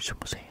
ASMR이었